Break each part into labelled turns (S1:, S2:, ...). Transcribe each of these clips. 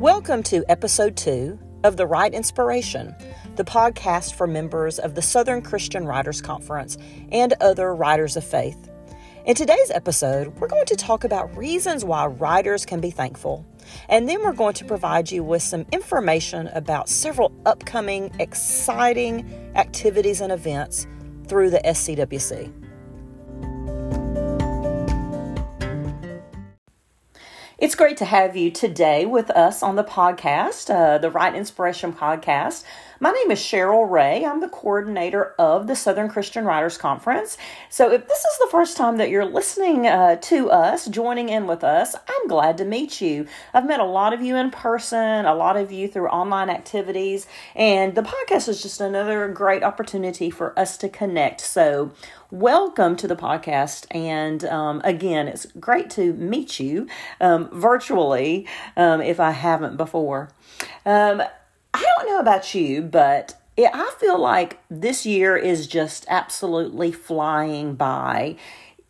S1: Welcome to episode two of The Write Inspiration, the podcast for members of the Southern Christian Writers Conference and other writers of faith. In today's episode, we're going to talk about reasons why writers can be thankful, and then we're going to provide you with some information about several upcoming exciting activities and events through the SCWC. It's great to have you today with us on the podcast, uh, the Write Inspiration Podcast. My name is Cheryl Wray. I'm the coordinator of the Southern Christian Writers Conference. So, if this is the first time that you're listening uh, to us, joining in with us, I'm glad to meet you. I've met a lot of you in person, a lot of you through online activities, and the podcast is just another great opportunity for us to connect. So, welcome to the podcast. And um, again, it's great to meet you um, virtually um, if I haven't before. I don't know about you, but it, I feel like this year is just absolutely flying by.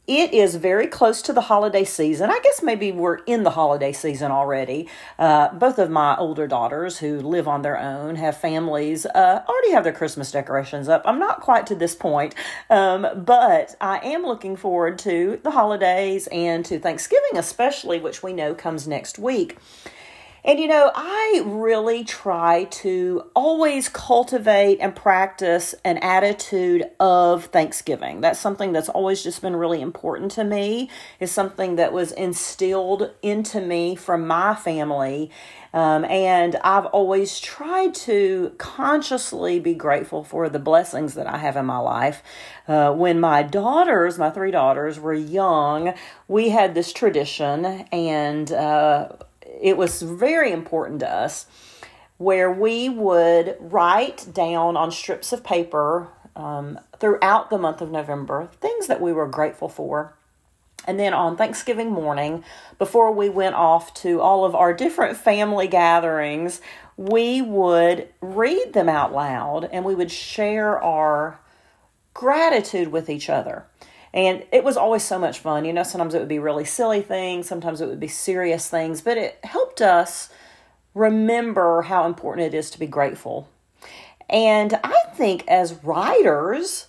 S1: It is very close to the holiday season. I guess maybe we're in the holiday season already. Uh, both of my older daughters, who live on their own, have families, uh, already have their Christmas decorations up. I'm not quite to this point, um, but I am looking forward to the holidays and to Thanksgiving, especially, which we know comes next week. And you know, I really try to always cultivate and practice an attitude of thanksgiving. That's something that's always just been really important to me. Is something that was instilled into me from my family. Um, and I've always tried to consciously be grateful for the blessings that I have in my life. Uh, when my daughters, my three daughters, were young, we had this tradition, and uh, it was very important to us where we would write down on strips of paper um, throughout the month of November things that we were grateful for. And then on Thanksgiving morning, before we went off to all of our different family gatherings, we would read them out loud and we would share our gratitude with each other. And it was always so much fun. You know, sometimes it would be really silly things, sometimes it would be serious things, but it helped us remember how important it is to be grateful. And I think as writers,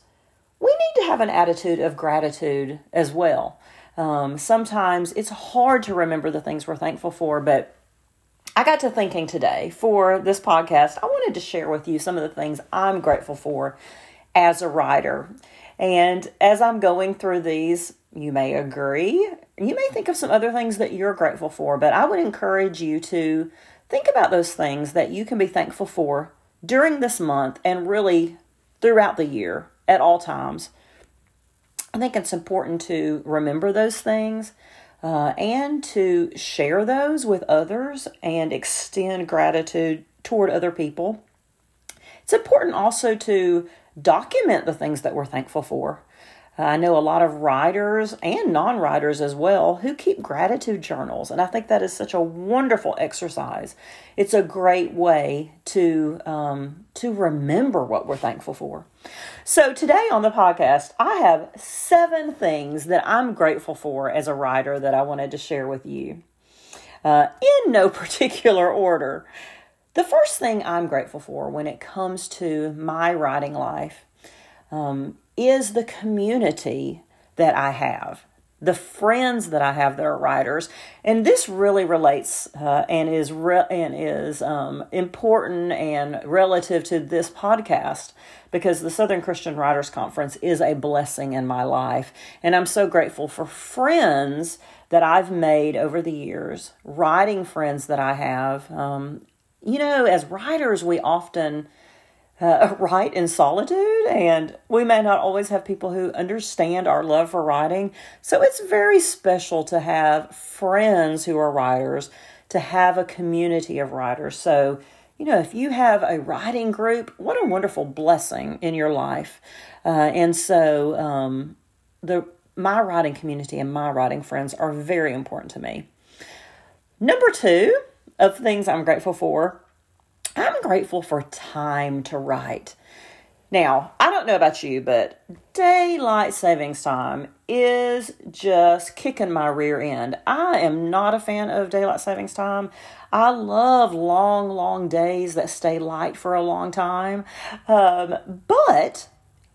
S1: we need to have an attitude of gratitude as well. Um, sometimes it's hard to remember the things we're thankful for, but I got to thinking today for this podcast, I wanted to share with you some of the things I'm grateful for as a writer. And as I'm going through these, you may agree. You may think of some other things that you're grateful for, but I would encourage you to think about those things that you can be thankful for during this month and really throughout the year at all times. I think it's important to remember those things uh, and to share those with others and extend gratitude toward other people. It's important also to document the things that we're thankful for. Uh, I know a lot of writers and non writers as well who keep gratitude journals, and I think that is such a wonderful exercise. It's a great way to um, to remember what we're thankful for. So today on the podcast, I have seven things that I'm grateful for as a writer that I wanted to share with you, uh, in no particular order. The first thing I'm grateful for when it comes to my writing life um, is the community that I have, the friends that I have that are writers, and this really relates uh, and is re- and is um, important and relative to this podcast because the Southern Christian Writers Conference is a blessing in my life, and I'm so grateful for friends that I've made over the years, writing friends that I have, um, you know, as writers, we often uh, write in solitude, and we may not always have people who understand our love for writing. So it's very special to have friends who are writers, to have a community of writers. So, you know, if you have a writing group, what a wonderful blessing in your life. Uh, and so, um, the my writing community and my writing friends are very important to me. Number two, of things I'm grateful for, I'm grateful for time to write. Now, I don't know about you, but daylight savings time is just kicking my rear end. I am not a fan of daylight savings time. I love long, long days that stay light for a long time. Um, but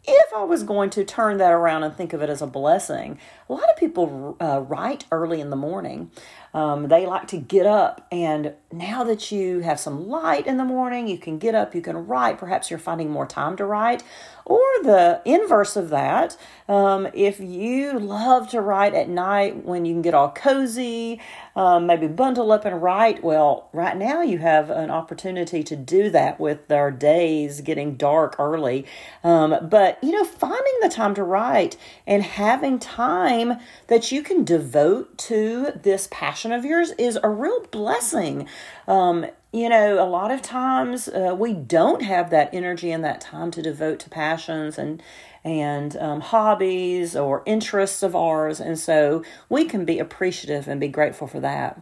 S1: if I was going to turn that around and think of it as a blessing, a lot of people uh, write early in the morning. Um, they like to get up, and now that you have some light in the morning, you can get up, you can write. Perhaps you're finding more time to write. Or the inverse of that, um, if you love to write at night when you can get all cozy, um, maybe bundle up and write, well, right now you have an opportunity to do that with our days getting dark early. Um, but, you know, finding the time to write and having time that you can devote to this passion of yours is a real blessing. Um, you know, a lot of times uh, we don't have that energy and that time to devote to passions and and um, hobbies or interests of ours, and so we can be appreciative and be grateful for that.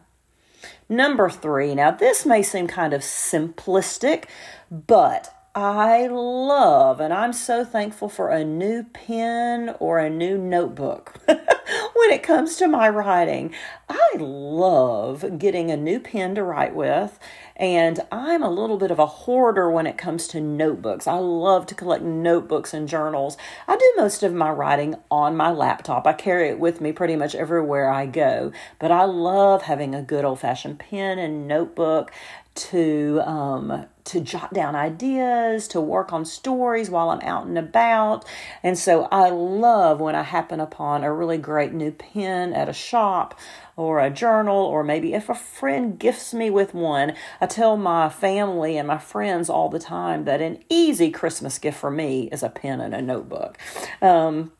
S1: Number three. Now, this may seem kind of simplistic, but I love and I'm so thankful for a new pen or a new notebook when it comes to my writing. I love getting a new pen to write with, and I'm a little bit of a hoarder when it comes to notebooks. I love to collect notebooks and journals. I do most of my writing on my laptop, I carry it with me pretty much everywhere I go, but I love having a good old fashioned pen and notebook to um, to jot down ideas, to work on stories while I'm out and about. And so I love when I happen upon a really great new pen at a shop or a journal, or maybe if a friend gifts me with one. I tell my family and my friends all the time that an easy Christmas gift for me is a pen and a notebook. Um,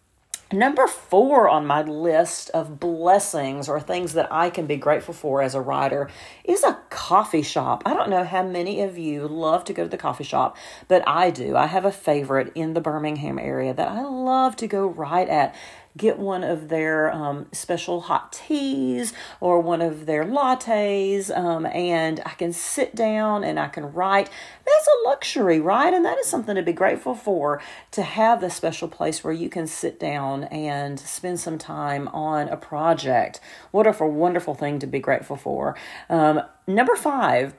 S1: Number four on my list of blessings or things that I can be grateful for as a writer is a coffee shop. I don't know how many of you love to go to the coffee shop, but I do. I have a favorite in the Birmingham area that I love to go right at get one of their um, special hot teas or one of their lattes, um, and I can sit down and I can write. That's a luxury, right? And that is something to be grateful for to have the special place where you can sit down and spend some time on a project. What a wonderful thing to be grateful for. Um, number five,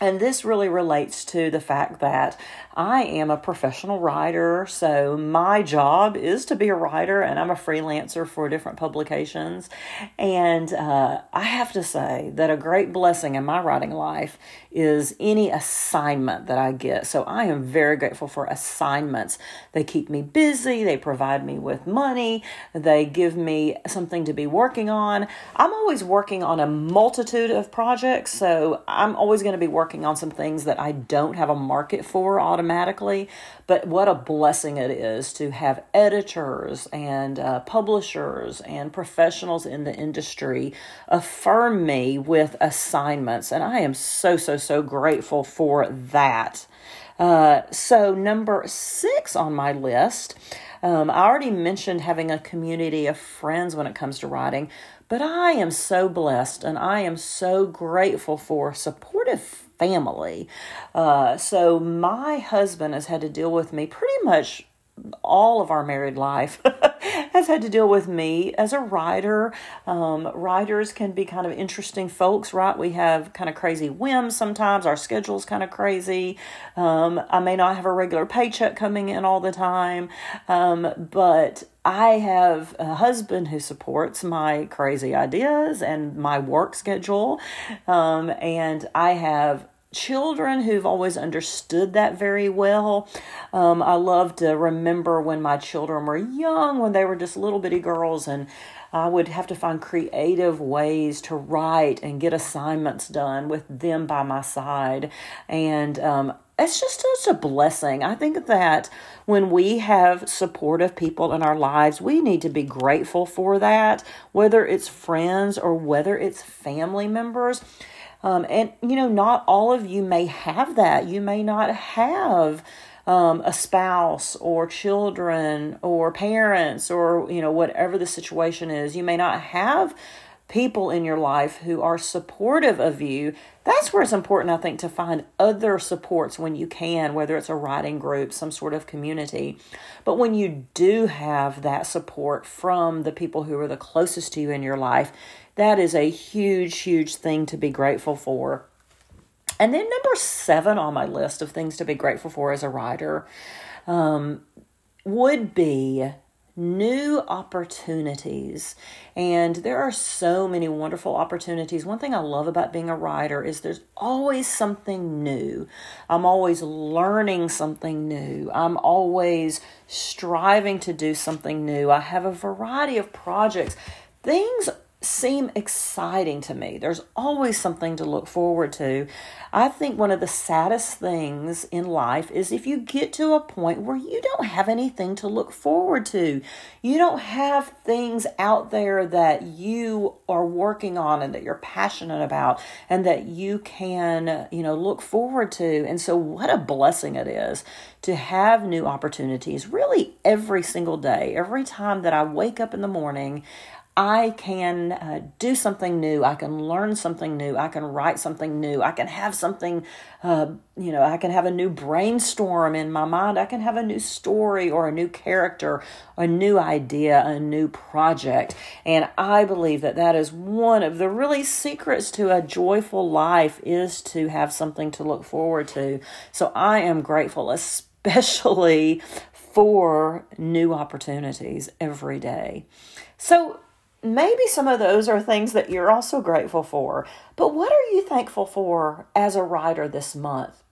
S1: and this really relates to the fact that I am a professional writer, so my job is to be a writer, and I'm a freelancer for different publications. And uh, I have to say that a great blessing in my writing life is any assignment that I get. So I am very grateful for assignments. They keep me busy, they provide me with money, they give me something to be working on. I'm always working on a multitude of projects, so I'm always going to be working on some things that I don't have a market for automatically automatically. But what a blessing it is to have editors and uh, publishers and professionals in the industry affirm me with assignments. And I am so, so, so grateful for that. Uh, so, number six on my list, um, I already mentioned having a community of friends when it comes to writing, but I am so blessed and I am so grateful for supportive family. Uh, so my husband has had to deal with me pretty much all of our married life has had to deal with me as a writer. Um, writers can be kind of interesting folks, right? We have kind of crazy whims sometimes. Our schedule's kind of crazy. Um, I may not have a regular paycheck coming in all the time, um, but I have a husband who supports my crazy ideas and my work schedule. Um, and I have children who've always understood that very well. Um, I love to remember when my children were young, when they were just little bitty girls, and I would have to find creative ways to write and get assignments done with them by my side. And um, it's just such a blessing. I think that when we have supportive people in our lives, we need to be grateful for that, whether it's friends or whether it's family members. Um, and, you know, not all of you may have that. You may not have um, a spouse or children or parents or, you know, whatever the situation is. You may not have people in your life who are supportive of you, that's where it's important, I think, to find other supports when you can, whether it's a writing group, some sort of community. But when you do have that support from the people who are the closest to you in your life, that is a huge, huge thing to be grateful for. And then number seven on my list of things to be grateful for as a writer um, would be new opportunities. And there are so many wonderful opportunities. One thing I love about being a writer is there's always something new. I'm always learning something new. I'm always striving to do something new. I have a variety of projects. Things seem exciting to me. There's always something to look forward to. I think one of the saddest things in life is if you get to a point where you don't have anything to look forward to. You don't have things out there that you are working on and that you're passionate about and that you can, you know, look forward to. And so what a blessing it is to have new opportunities really every single day. Every time that I wake up in the morning, I can uh, do something new. I can learn something new. I can write something new. I can have something, uh, you know, I can have a new brainstorm in my mind. I can have a new story or a new character, a new idea, a new project. And I believe that that is one of the really secrets to a joyful life is to have something to look forward to. So I am grateful, especially for new opportunities every day. So, maybe some of those are things that you're also grateful for. But what are you thankful for as a writer this month?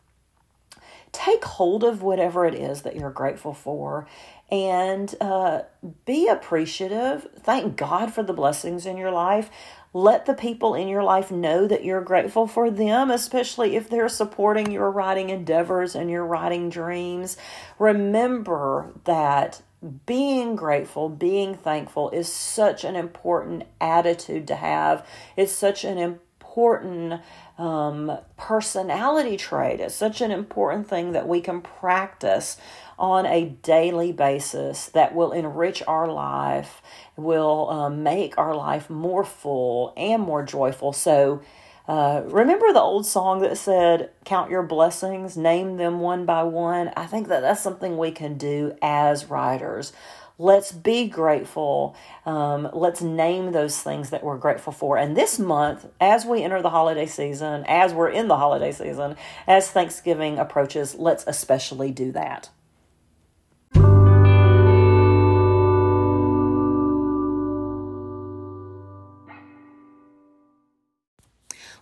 S1: Take hold of whatever it is that you're grateful for and uh, be appreciative. Thank God for the blessings in your life. Let the people in your life know that you're grateful for them, especially if they're supporting your writing endeavors and your writing dreams. Remember that being grateful, being thankful is such an important attitude to have. It's such an important um, personality trait. It's such an important thing that we can practice on a daily basis that will enrich our life, will um, make our life more full and more joyful. So, uh, remember the old song that said, Count your blessings, name them one by one? I think that that's something we can do as writers. Let's be grateful. Um, let's name those things that we're grateful for. And this month, as we enter the holiday season, as we're in the holiday season, as Thanksgiving approaches, let's especially do that.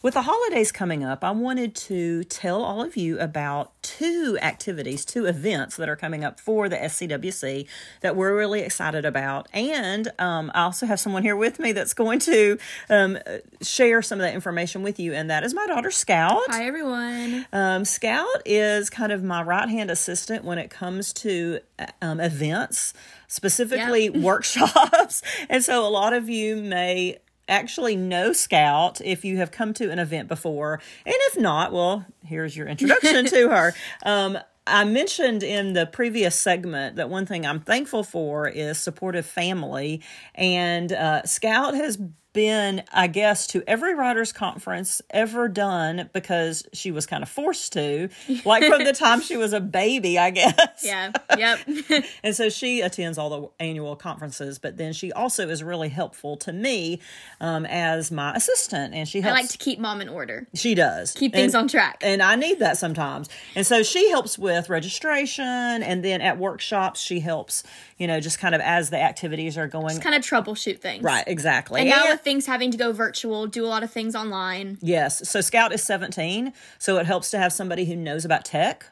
S1: With the holidays coming up, I wanted to tell all of you about two activities, two events that are coming up for the SCWC that we're really excited about. And um, I also have someone here with me that's going to um, share some of that information with you, and that is my daughter, Scout.
S2: Hi, everyone.
S1: Um, Scout is kind of my right hand assistant when it comes to um, events specifically yep. workshops. And so a lot of you may actually know Scout if you have come to an event before. And if not, well, here's your introduction to her. Um, I mentioned in the previous segment that one thing I'm thankful for is supportive family, and uh, Scout has been, I guess, to every writers conference ever done because she was kind of forced to, like from the time she was a baby, I guess.
S2: Yeah. Yep.
S1: and so she attends all the annual conferences, but then she also is really helpful to me um, as my assistant, and she helps.
S2: I like to keep mom in order.
S1: She does
S2: keep things
S1: and,
S2: on track,
S1: and I need that sometimes. And so she helps with registration, and then at workshops she helps, you know, just kind of as the activities are going,
S2: just kind of troubleshoot things.
S1: Right. Exactly.
S2: And, and now with things having to go virtual, do a lot of things online.
S1: Yes. So Scout is 17, so it helps to have somebody who knows about tech.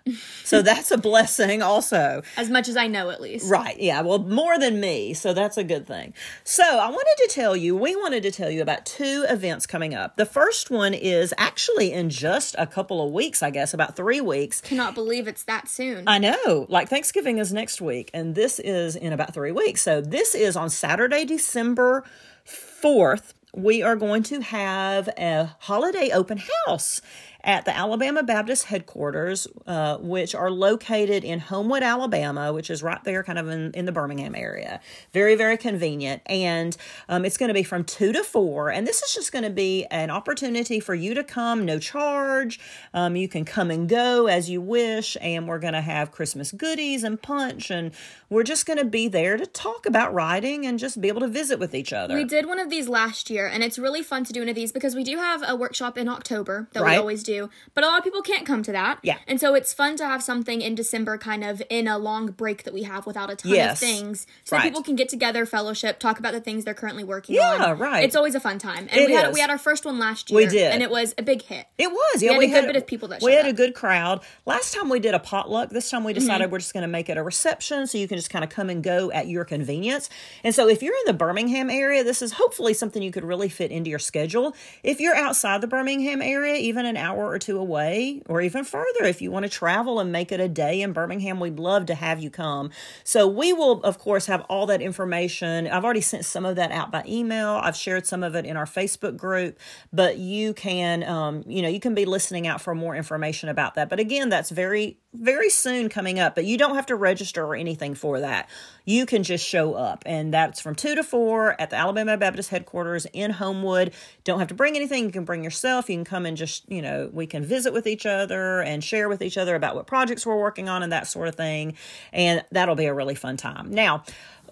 S1: so that's a blessing also.
S2: As much as I know at least.
S1: Right. Yeah. Well, more than me, so that's a good thing. So, I wanted to tell you, we wanted to tell you about two events coming up. The first one is actually in just a couple of weeks, I guess, about 3 weeks.
S2: Cannot believe it's that soon.
S1: I know. Like Thanksgiving is next week and this is in about 3 weeks. So, this is on Saturday, December 4th we are going to have a holiday open house. At the Alabama Baptist headquarters, uh, which are located in Homewood, Alabama, which is right there kind of in, in the Birmingham area. Very, very convenient. And um, it's going to be from 2 to 4. And this is just going to be an opportunity for you to come, no charge. Um, you can come and go as you wish. And we're going to have Christmas goodies and punch. And we're just going to be there to talk about writing and just be able to visit with each other.
S2: We did one of these last year, and it's really fun to do one of these because we do have a workshop in October that
S1: Right.
S2: we always do, but a lot of people can't come to that.
S1: Yeah.
S2: And so it's fun to have something in December, kind of in a long break that we have without a ton
S1: Yes.
S2: of things, so
S1: Right.
S2: that people can get together, fellowship, talk about the things they're currently working on.
S1: Yeah, right.
S2: It's always a fun time. And
S1: It
S2: we had
S1: is.
S2: we had our first one last year.
S1: We did.
S2: and it was a big hit.
S1: It was. Yeah,
S2: had a good bit of people that
S1: We had a good crowd. Last time we did a potluck. This time we decided
S2: Mm-hmm.
S1: we're just going to make it a reception, so you can just kind of come and go at your convenience. And so, if you're in the Birmingham area, this is hopefully something you could really fit into your schedule. If you're outside the Birmingham area, even an hour or two away, or even further, if you want to travel and make it a day in Birmingham, we'd love to have you come. So we will, of course, have all that information. I've already sent some of that out by email. I've shared some of it in our Facebook group, but you can, um, you know, you can be listening out for more information about that. But again, that's very, very soon coming up. But you don't have to register or anything for that. You can just show up, and that's from two to four at the Alabama Baptist headquarters in Homewood. Don't have to bring anything. You can bring yourself. You can come and just, you know, we can visit with each other and share with each other about what projects we're working on and that sort of thing. And that'll be a really fun time. Now,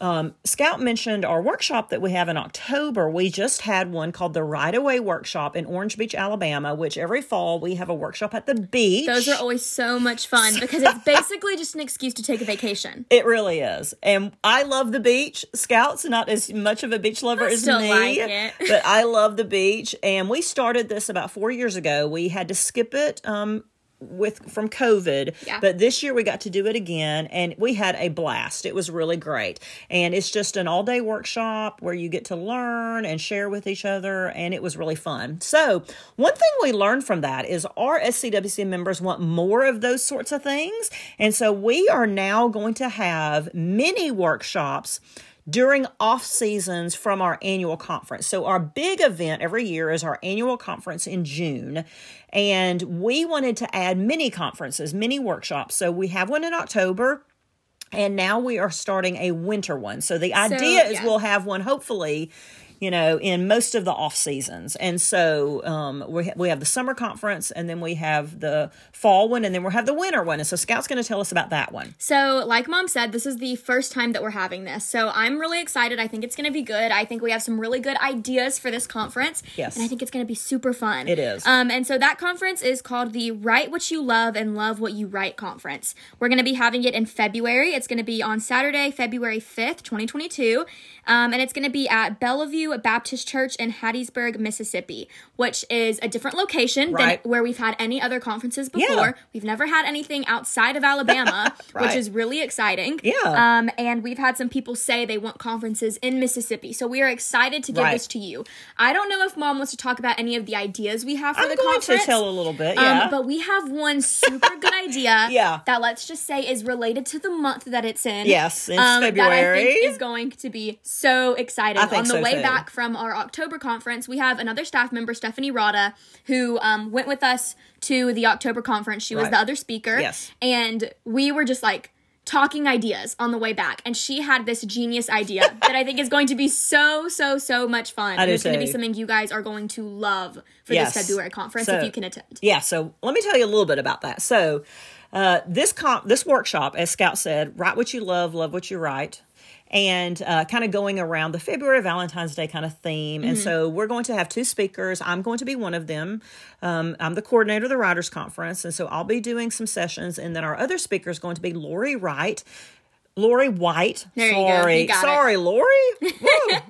S1: um, Scout mentioned our workshop that we have in October. We just had one called the Right Away Workshop in Orange Beach, Alabama, which every fall we have a workshop at the beach.
S2: Those are always so much fun because it's basically just an excuse to take a vacation.
S1: It really is. And I love the beach. Scout's not as much of a beach lover as
S2: still
S1: me.
S2: like
S1: but I love the beach. And we started this about four years ago. We had to skip it um with from COVID.
S2: Yeah.
S1: But this year we got to do it again and we had a blast. It was really great. And it's just an all day workshop where you get to learn and share with each other and it was really fun. So, one thing we learned from that is our SCWC members want more of those sorts of things. And so we are now going to have mini workshops during off seasons from our annual conference. So, our big event every year is our annual conference in June. And we wanted to add mini conferences, mini workshops. So, we have one in October. And now we are starting a winter one. So the idea is
S2: yeah.
S1: we'll have one hopefully, you know, in most of the off seasons. And so um, we, ha- we have the summer conference and then we have the fall one and then we'll have the winter one. And so Scout's going to tell us about that one.
S2: So, like mom said, this is the first time that we're having this. So, I'm really excited. I think it's going to be good. I think we have some really good ideas for this conference.
S1: Yes.
S2: And I think it's going to be super fun.
S1: It is.
S2: Um, and so, that conference is called the Write What You Love and Love What You Write conference. We're going to be having it in February. It's going to be on Saturday, February 5th, 2022. Um, and it's going to be at Bellevue Baptist Church in Hattiesburg, Mississippi, which is a different location
S1: Right.
S2: than where we've had any other conferences before.
S1: Yeah.
S2: We've never had anything outside of Alabama, which is really exciting.
S1: Yeah.
S2: Um, and we've had some people say they want conferences in Mississippi. So we are excited to give
S1: Right.
S2: this to you. I don't know if mom wants to talk about any of the ideas we have for
S1: I'm
S2: the
S1: going
S2: conference.
S1: to tell a little bit.
S2: Um,
S1: Yeah.
S2: but we have one super good idea
S1: Yeah.
S2: that let's just say is related to the month that it's in.
S1: Yes, it's
S2: That I think is going to be so exciting. On the
S1: so,
S2: way
S1: too.
S2: back from our October conference, we have another staff member, Stephanie Rada, who um, went with us to the October conference. She was
S1: Right.
S2: the other speaker.
S1: Yes.
S2: And we were just like, talking ideas on the way back and she had this genius idea that I think is going to be so so so much fun.
S1: I
S2: and it's going to be something you guys are going to love for
S1: Yes.
S2: this February conference
S1: So-
S2: if you can attend.
S1: Yeah, so let me tell you a little bit about that. So, uh, this comp, this workshop, as Scout said, write what you love, love what you write, and uh, kind of going around the February Valentine's Day kind of theme. And so we're going to have two speakers. I'm going to be one of them. Um, I'm the coordinator of the Writers Conference, and so I'll be doing some sessions. And then our other speaker is going to be Lori Wright. Lori White.
S2: There you
S1: sorry,
S2: You got it.
S1: sorry, Lori. Woo,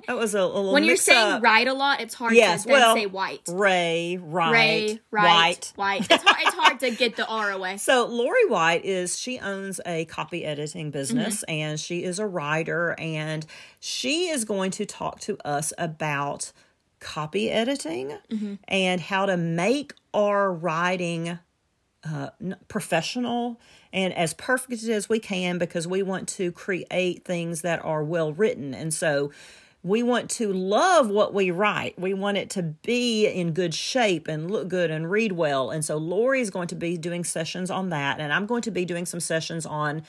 S1: that was a, a little
S2: When you're saying
S1: up.
S2: right a lot, it's hard
S1: Yes,
S2: to
S1: well,
S2: say white.
S1: Ray, right,
S2: Ray, right,
S1: White.
S2: white. It's hard, it's hard to get the R away.
S1: So Lori White is she owns a copy editing business
S2: Mm-hmm.
S1: and she is a writer and she is going to talk to us about copy editing
S2: Mm-hmm.
S1: and how to make our writing uh, professional and as perfect as we can because we want to create things that are well written and so we want to love what we write. We want it to be in good shape and look good and read well. And so Lori is going to be doing sessions on that. And I'm going to be doing some sessions on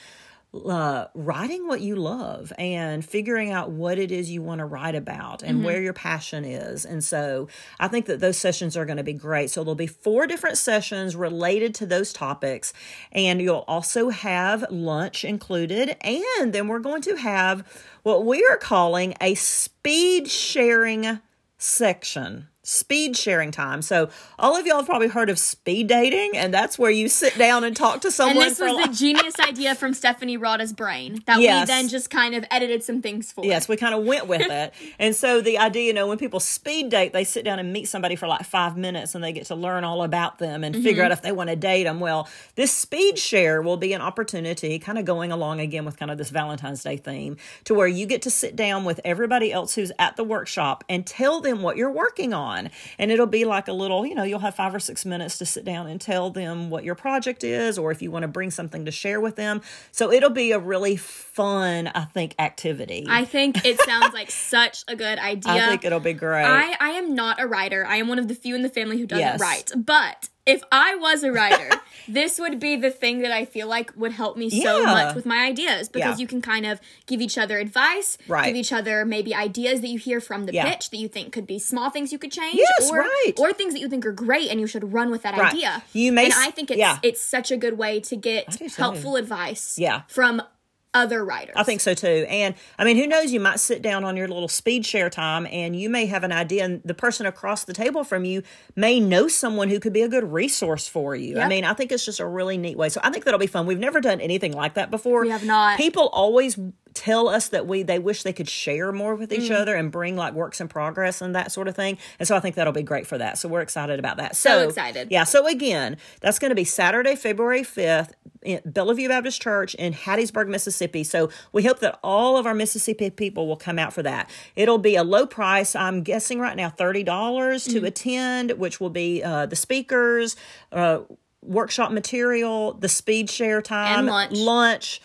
S1: uh, writing what you love and figuring out what it is you want to write about and mm-hmm. where your passion is. And so I think that those sessions are going to be great. So there'll be four different sessions related to those topics. And you'll also have lunch included. And then we're going to have what we are calling a speed sharing section speed sharing time. So all of y'all have probably heard of speed dating, and that's where you sit down and talk to someone.
S2: And this was the genius idea from Stephanie Rada's brain that yes. we then just kind of edited some things for.
S1: Yes, we kind of went with it. and so the idea, you know, when people speed date, they sit down and meet somebody for like five minutes, and they get to learn all about them and mm-hmm. figure out if they want to date them. Well, this speed share will be an opportunity, kind of going along again with kind of this Valentine's Day theme, to where you get to sit down with everybody else who's at the workshop and tell them what you're working on on. And it'll be like a little, you know, you'll have five or six minutes to sit down and tell them what your project is, or if you want to bring something to share with them. So it'll be a really fun, I think, activity.
S2: I think it sounds like such a good idea.
S1: I think it'll be great.
S2: I, I am not a writer. I am one of the few in the family who doesn't yes. write. But if I was a writer, this would be the thing that I feel like would help me so yeah. much with my ideas because yeah. you can kind of give each other advice, right. give each other maybe ideas that you hear from the yeah. pitch that you think could be small things you could change,
S1: yes,
S2: or
S1: right.
S2: or things that you think are great and you should run with that right. idea. You may, and I think it's it's such a good way to get helpful advice,
S1: yeah.
S2: from other writers.
S1: I think so too. And I mean, who knows? You might sit down on your little speed share time and you may have an idea, and the person across the table from you may know someone who could be a good resource for you. Yep. I mean, I think it's just a really neat way. So I think that'll be fun. We've never done anything like that before.
S2: We have not.
S1: People always tell us that we they wish they could share more with each mm. other and bring like works in progress and that sort of thing. And so I think that'll be great for that. So we're excited about that.
S2: So, so excited.
S1: Yeah. So again, that's going to be Saturday, February 5th in Bellevue Baptist Church in Hattiesburg, Mississippi. So we hope that all of our Mississippi people will come out for that. It'll be a low price. I'm guessing right now $30 mm. to attend, which will be uh, the speakers, uh, workshop material, the speed share time,
S2: and lunch.
S1: lunch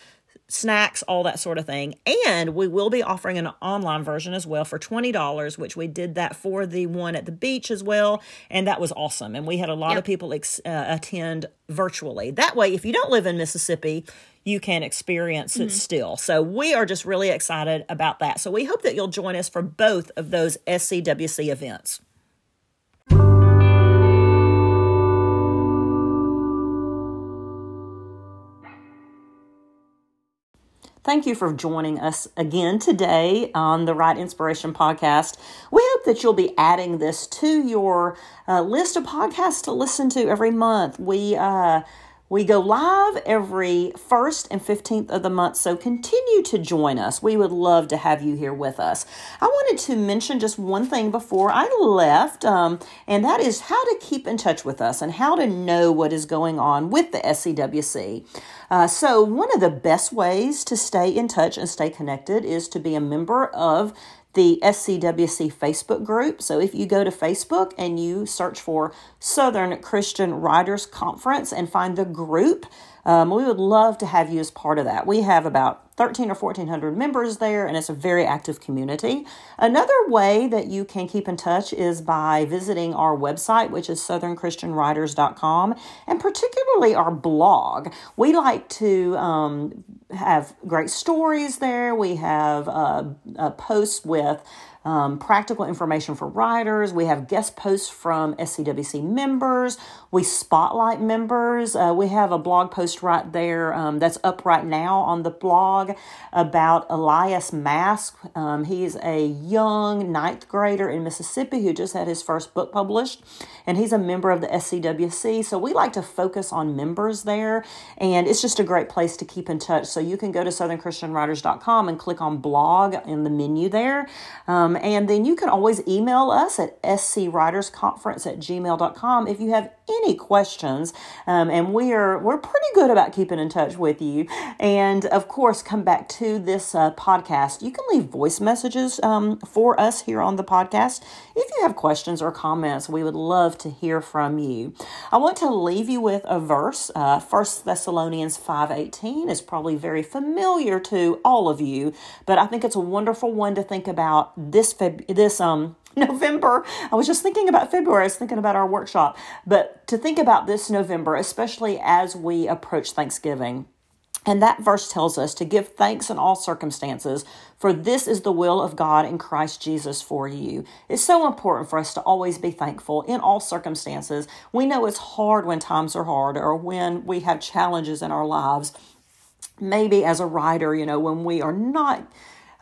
S1: snacks, all that sort of thing. And we will be offering an online version as well for $20, which we did that for the one at the beach as well. And that was awesome. And we had a lot yep. of people ex- uh, attend virtually. That way, if you don't live in Mississippi, you can experience it mm-hmm. still. So we are just really excited about that. So we hope that you'll join us for both of those SCWC events. Thank you for joining us again today on the Write Inspiration Podcast. We hope that you'll be adding this to your uh, list of podcasts to listen to every month. We uh, we go live every 1st and 15th of the month, so continue to join us. We would love to have you here with us. I wanted to mention just one thing before I left, um, and that is how to keep in touch with us and how to know what is going on with the SCWC. Uh, so, one of the best ways to stay in touch and stay connected is to be a member of the SCWC Facebook group. So if you go to Facebook and you search for Southern Christian Writers Conference and find the group, um, we would love to have you as part of that. We have about 13 or 1400 members there, and it's a very active community. Another way that you can keep in touch is by visiting our website, which is southernchristianwriters.com, and particularly our blog. We like to um, have great stories there. We have posts with um, practical information for writers. We have guest posts from SCWC members. We spotlight members. Uh, we have a blog post right there um, that's up right now on the blog about Elias Mask. Um, he's a young ninth grader in Mississippi who just had his first book published, and he's a member of the SCWC. So we like to focus on members there, and it's just a great place to keep in touch. So you can go to southernchristianwriters.com and click on blog in the menu there. Um, and then you can always email us at scwritersconference at gmail.com if you have any questions. Um, and we are we're pretty good about keeping in touch with you. And of course, come back to this uh, podcast. You can leave voice messages um, for us here on the podcast. If you have questions or comments, we would love to hear from you. I want to leave you with a verse. Uh, 1 Thessalonians 5.18 is probably very familiar to all of you, but I think it's a wonderful one to think about this this um November. I was just thinking about February. I was thinking about our workshop, but to think about this November, especially as we approach Thanksgiving. And that verse tells us to give thanks in all circumstances, for this is the will of God in Christ Jesus for you. It's so important for us to always be thankful in all circumstances. We know it's hard when times are hard or when we have challenges in our lives. Maybe as a writer, you know, when we are not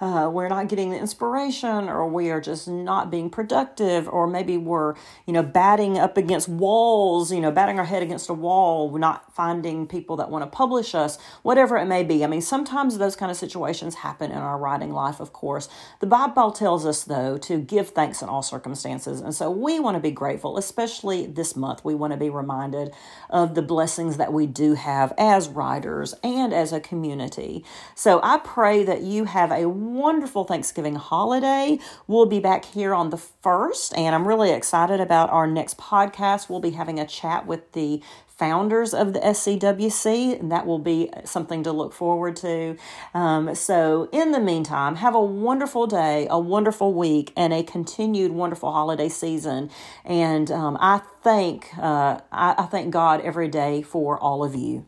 S1: uh, we're not getting the inspiration or we are just not being productive or maybe we're you know batting up against walls you know batting our head against a wall We're not finding people that want to publish us whatever it may be i mean sometimes those kind of situations happen in our writing life of course the bible tells us though to give thanks in all circumstances and so we want to be grateful especially this month we want to be reminded of the blessings that we do have as writers and as a community so i pray that you have a wonderful Thanksgiving holiday. We'll be back here on the 1st, and I'm really excited about our next podcast. We'll be having a chat with the founders of the SCWC, and that will be something to look forward to. Um, so, in the meantime, have a wonderful day, a wonderful week, and a continued wonderful holiday season. And um, I thank uh, I, I thank God every day for all of you.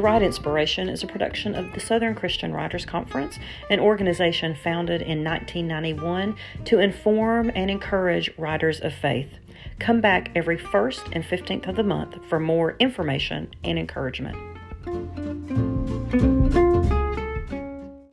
S1: The Write Inspiration is a production of the Southern Christian Writers Conference, an organization founded in 1991 to inform and encourage writers of faith. Come back every 1st and 15th of the month for more information and encouragement.